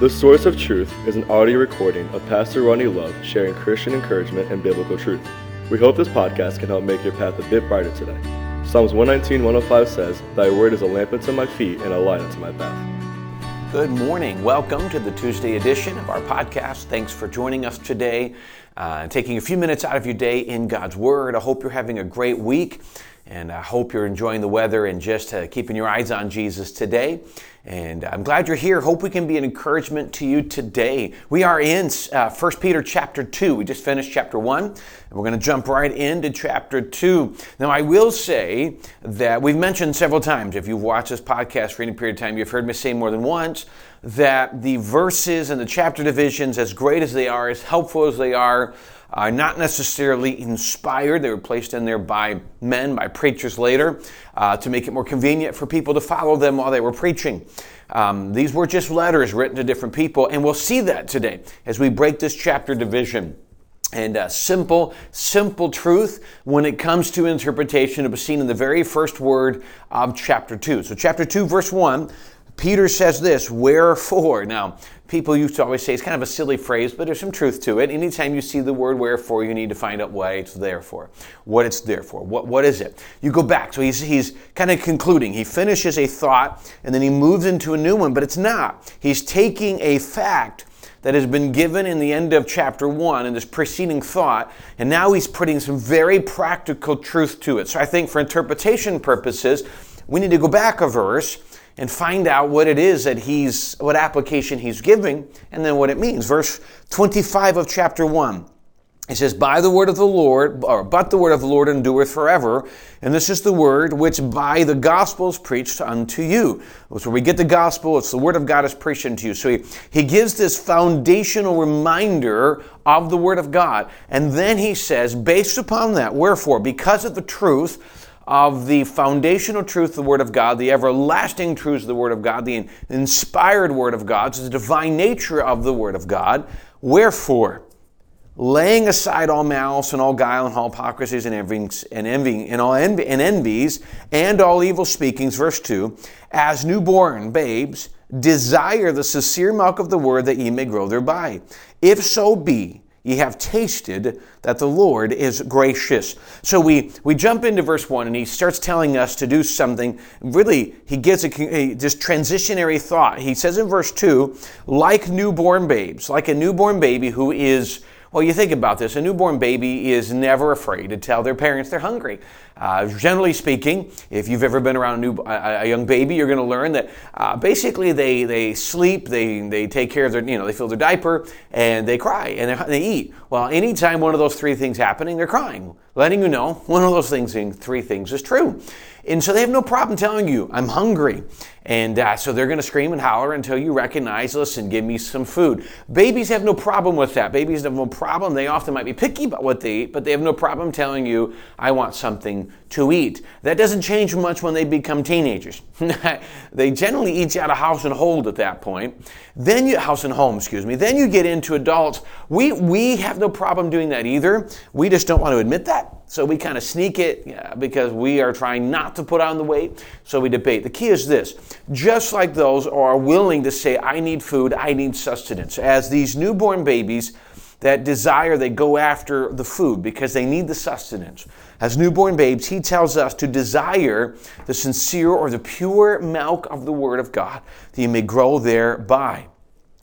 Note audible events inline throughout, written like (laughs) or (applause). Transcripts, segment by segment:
The Source of Truth is an audio recording of Pastor Ronnie Love sharing Christian encouragement and biblical truth. We hope this podcast can help make your path a bit brighter today. Psalms 119, 105 says, Thy word is a lamp unto my feet and a light unto my path. Good morning. Welcome to the Tuesday edition of our podcast. Thanks for joining us today uh, taking a few minutes out of your day in God's Word. I hope you're having a great week and I hope you're enjoying the weather and just uh, keeping your eyes on Jesus today. And I'm glad you're here. Hope we can be an encouragement to you today. We are in uh, 1 Peter chapter 2. We just finished chapter 1, and we're going to jump right into chapter 2. Now, I will say that we've mentioned several times, if you've watched this podcast for any period of time, you've heard me say more than once that the verses and the chapter divisions, as great as they are, as helpful as they are, are not necessarily inspired. They were placed in there by men, by preachers later, uh, to make it more convenient for people to follow them while they were preaching. Um, these were just letters written to different people, and we'll see that today as we break this chapter division. And uh, simple, simple truth when it comes to interpretation of a seen in the very first word of chapter 2. So, chapter 2, verse 1 Peter says this, wherefore. Now, people used to always say it's kind of a silly phrase, but there's some truth to it. Anytime you see the word wherefore, you need to find out why it's there for, what it's there for. What, what is it? You go back. So he's, he's kind of concluding. He finishes a thought and then he moves into a new one, but it's not. He's taking a fact that has been given in the end of chapter 1 in this preceding thought, and now he's putting some very practical truth to it. So I think for interpretation purposes, we need to go back a verse and find out what it is that he's, what application he's giving, and then what it means. Verse 25 of chapter 1. It says, By the word of the Lord, or but the word of the Lord endureth forever. And this is the word which by the gospel is preached unto you. So we get the gospel, it's the word of God is preached unto you. So he, he gives this foundational reminder of the word of God. And then he says, based upon that, wherefore, because of the truth, of the foundational truth the Word of God, the everlasting truths of the Word of God, the inspired Word of God, so the divine nature of the Word of God. Wherefore, laying aside all malice and all guile and all hypocrisies and envyings and and all envy and envies and all evil speakings, verse 2, as newborn babes, desire the sincere milk of the word that ye may grow thereby. If so be Ye have tasted that the Lord is gracious. So we, we jump into verse 1 and he starts telling us to do something. Really, he gives a, a this transitionary thought. He says in verse 2, like newborn babes, like a newborn baby who is well, you think about this. A newborn baby is never afraid to tell their parents they're hungry. Uh, generally speaking, if you've ever been around a, new, a, a young baby, you're going to learn that uh, basically they, they sleep, they, they take care of their, you know, they fill their diaper, and they cry, and they, eat. Well, anytime one of those three things happening, they're crying, letting you know one of those things, three things is true. And so they have no problem telling you, I'm hungry. And uh, so they're going to scream and holler until you recognize, listen, give me some food. Babies have no problem with that. Babies have no problem. They often might be picky about what they eat, but they have no problem telling you, I want something to eat. That doesn't change much when they become teenagers. (laughs) they generally eat out of house and hold at that point. Then you, house and home, excuse me. Then you get into adults. We, we have no problem doing that either. We just don't want to admit that. So we kind of sneak it yeah, because we are trying not to put on the weight. So we debate. The key is this just like those are willing to say, I need food, I need sustenance. As these newborn babies that desire, they go after the food because they need the sustenance. As newborn babes, he tells us to desire the sincere or the pure milk of the Word of God, that you may grow thereby.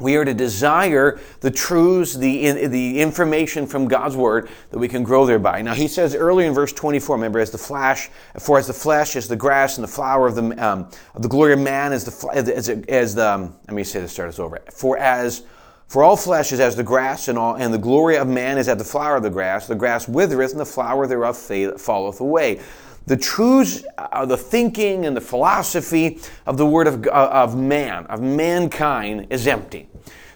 We are to desire the truths, the, the information from God's word that we can grow thereby. Now, he says earlier in verse 24, remember, as the flash, for as the flesh is the grass and the flower of the, um, of the glory of man is the, as, as the, um, let me say this, start over. For as, for all flesh is as the grass and all, and the glory of man is as the flower of the grass. The grass withereth and the flower thereof falleth away the truths, uh, the thinking, and the philosophy of the word of, uh, of man, of mankind, is empty.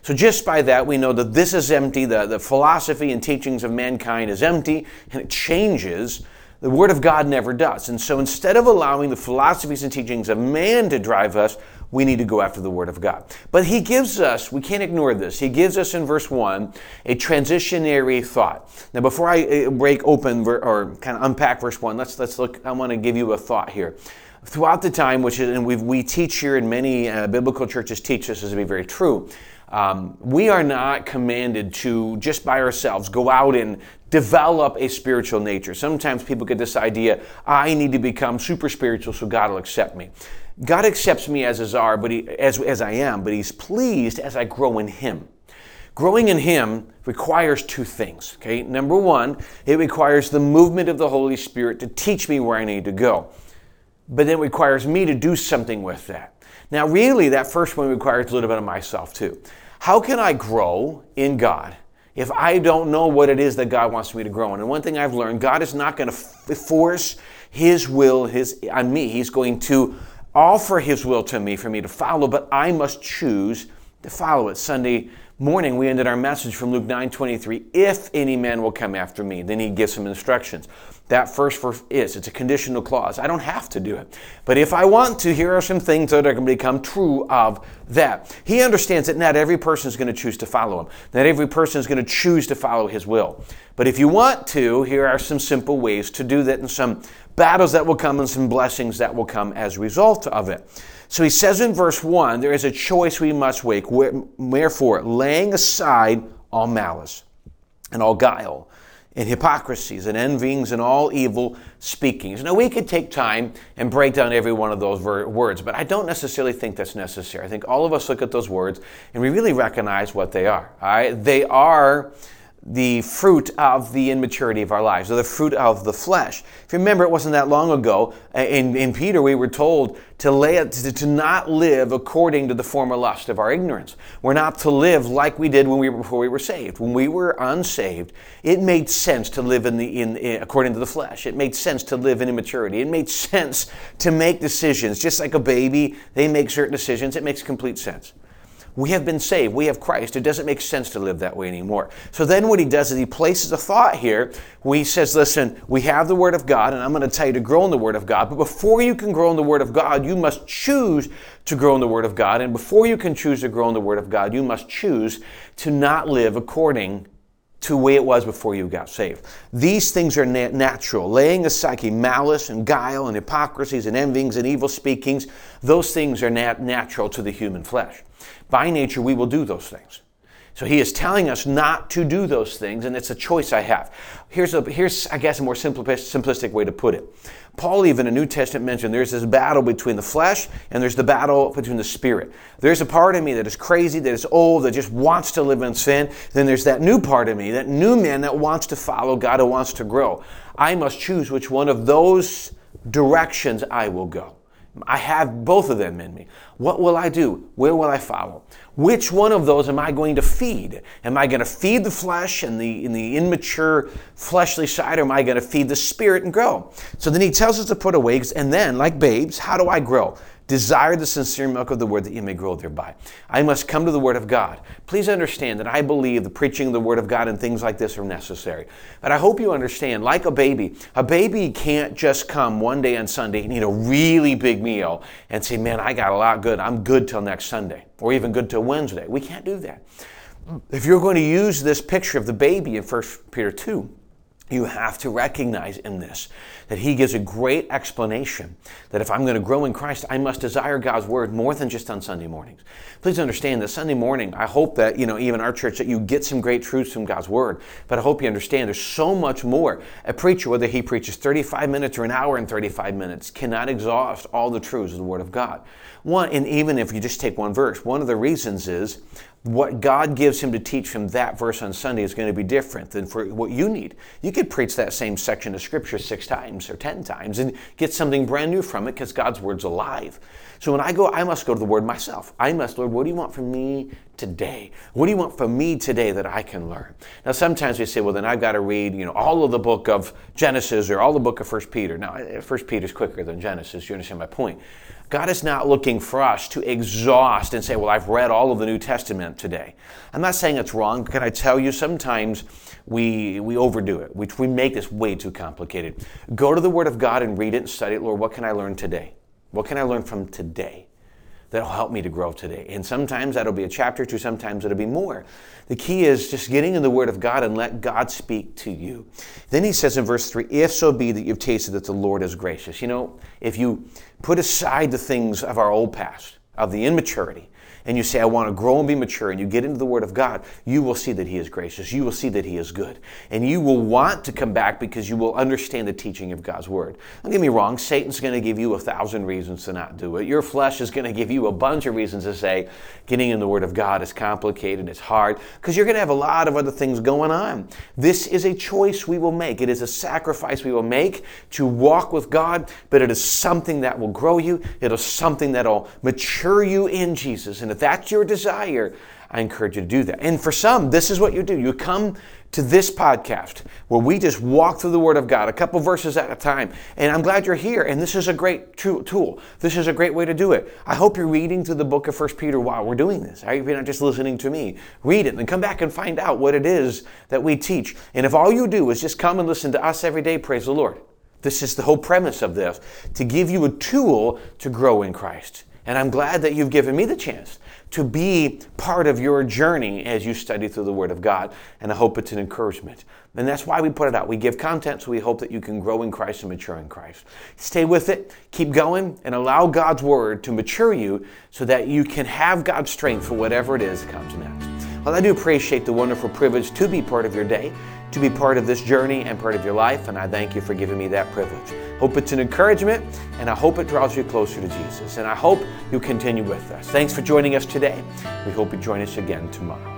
So, just by that, we know that this is empty. The, the philosophy and teachings of mankind is empty, and it changes. The Word of God never does. And so, instead of allowing the philosophies and teachings of man to drive us, we need to go after the Word of God. But he gives us, we can't ignore this, he gives us in verse 1 a transitionary thought. Now, before I uh, break open or kind of unpack verse 1, let's, let's look, I want to give you a thought here. throughout the time, which is, and we teach here, and many uh, biblical churches teach this to be very true. Um, we are not commanded to just by ourselves go out and develop a spiritual nature. Sometimes people get this idea: I need to become super spiritual so God will accept me. God accepts me as as, are, but he, as, as I am, but He's pleased as I grow in Him. Growing in Him requires two things. Okay, number one, it requires the movement of the Holy Spirit to teach me where I need to go, but then it requires me to do something with that. Now, really, that first one requires a little bit of myself too. How can I grow in God if I don't know what it is that God wants me to grow in? And one thing I've learned, God is not going to force His will His on me. He's going to offer His will to me for me to follow, but I must choose to follow it. Sunday morning, we ended our message from Luke 9 23. If any man will come after me, then he gives some instructions. That first verse is, it's a conditional clause. I don't have to do it. But if I want to, here are some things that are going to become true of that. He understands that not every person is going to choose to follow him, not every person is going to choose to follow his will. But if you want to, here are some simple ways to do that and some battles that will come and some blessings that will come as a result of it. So he says in verse 1 there is a choice we must make. Wherefore, laying aside all malice and all guile and hypocrisies and envyings and all evil speakings. Now, we could take time and break down every one of those ver- words, but I don't necessarily think that's necessary. I think all of us look at those words and we really recognize what they are. All right? They are the fruit of the immaturity of our lives, or the fruit of the flesh. If you remember, it wasn't that long ago uh, in, in Peter, we were told to, lay to, to not live according to the former lust of our ignorance. We're not to live like we did when we were, before we were saved. When we were unsaved, it made sense to live in the, in, in, according to the flesh. It made sense to live in immaturity. It made sense to make decisions. Just like a baby, they make certain decisions. It makes complete sense. We have been saved. We have Christ. It doesn't make sense to live that way anymore. So then what he does is he places a thought here where he says, listen, we have the Word of God, and I'm going to tell you to grow in the Word of God. But before you can grow in the Word of God, you must choose to grow in the Word of God. And before you can choose to grow in the Word of God, you must choose to not live according to the way it was before you got saved. These things are nat- natural. Laying aside malice and guile and hypocrisies and envyings and evil speakings, those things are nat- natural to the human flesh. By nature, we will do those things. So he is telling us not to do those things, and it's a choice I have. Here's, a, here's I guess, a more simplistic way to put it. Paul, even in the New Testament, mentioned there's this battle between the flesh and there's the battle between the spirit. There's a part of me that is crazy, that is old, that just wants to live in sin. Then there's that new part of me, that new man that wants to follow God and wants to grow. I must choose which one of those directions I will go. I have both of them in me. What will I do? Where will I follow? Which one of those am I going to feed? Am I going to feed the flesh and the, in the immature fleshly side, or am I going to feed the spirit and grow? So then he tells us to put away, and then, like babes, how do I grow? Desire the sincere milk of the word that you may grow thereby. I must come to the word of God. Please understand that I believe the preaching of the word of God and things like this are necessary. But I hope you understand, like a baby, a baby can't just come one day on Sunday and eat a really big meal and say, man, I got a lot good. I'm good till next Sunday or even good till Wednesday. We can't do that. If you're going to use this picture of the baby in 1 Peter 2, you have to recognize in this that he gives a great explanation that if I'm going to grow in Christ, I must desire God's word more than just on Sunday mornings. Please understand that Sunday morning, I hope that, you know, even our church, that you get some great truths from God's word. But I hope you understand there's so much more. A preacher, whether he preaches 35 minutes or an hour and 35 minutes, cannot exhaust all the truths of the word of God. One, and even if you just take one verse, one of the reasons is what God gives him to teach from that verse on Sunday is going to be different than for what you need. You could preach that same section of Scripture six times or ten times and get something brand new from it because God's Word's alive. So when I go, I must go to the Word myself. I must, Lord, what do you want from me today? What do you want from me today that I can learn? Now, sometimes we say, well, then I've got to read, you know, all of the book of Genesis or all the book of First Peter. Now, eh, First Peter's quicker than Genesis. You understand my point? God is not looking for us to exhaust and say, Well, I've read all of the New Testament today. I'm not saying it's wrong. Can I tell you, sometimes we, we overdo it. We, we make this way too complicated. Go to the Word of God and read it and study it. Lord, what can I learn today? What can I learn from today? that'll help me to grow today. And sometimes that'll be a chapter or two, sometimes it'll be more. The key is just getting in the Word of God and let God speak to you. Then he says in verse 3 If so be that you've tasted that the Lord is gracious. You know, if you put aside the things of our old past, of the immaturity, and you say, I want to grow and be mature, and you get into the Word of God, you will see that He is gracious. You will see that He is good. And you will want to come back because you will understand the teaching of God's Word. Don't get me wrong, Satan's going to give you a thousand reasons to not do it. Your flesh is going to give you a bunch of reasons to say, getting in the Word of God is complicated, it's hard, because you're going to have a lot of other things going on. This is a choice we will make. It is a sacrifice we will make to walk with God, but it is something that will grow you. It is something that will mature you in Jesus. And if that's your desire, I encourage you to do that. And for some, this is what you do. You come to this podcast where we just walk through the Word of God, a couple verses at a time. And I'm glad you're here. And this is a great tool. This is a great way to do it. I hope you're reading through the book of First Peter while we're doing this. I hope you're not just listening to me. Read it and come back and find out what it is that we teach. And if all you do is just come and listen to us every day, praise the Lord. This is the whole premise of this to give you a tool to grow in Christ. And I'm glad that you've given me the chance to be part of your journey as you study through the Word of God. And I hope it's an encouragement. And that's why we put it out. We give content so we hope that you can grow in Christ and mature in Christ. Stay with it, keep going, and allow God's Word to mature you so that you can have God's strength for whatever it is that comes next. Well, I do appreciate the wonderful privilege to be part of your day to be part of this journey and part of your life, and I thank you for giving me that privilege. Hope it's an encouragement, and I hope it draws you closer to Jesus. And I hope you continue with us. Thanks for joining us today. We hope you join us again tomorrow.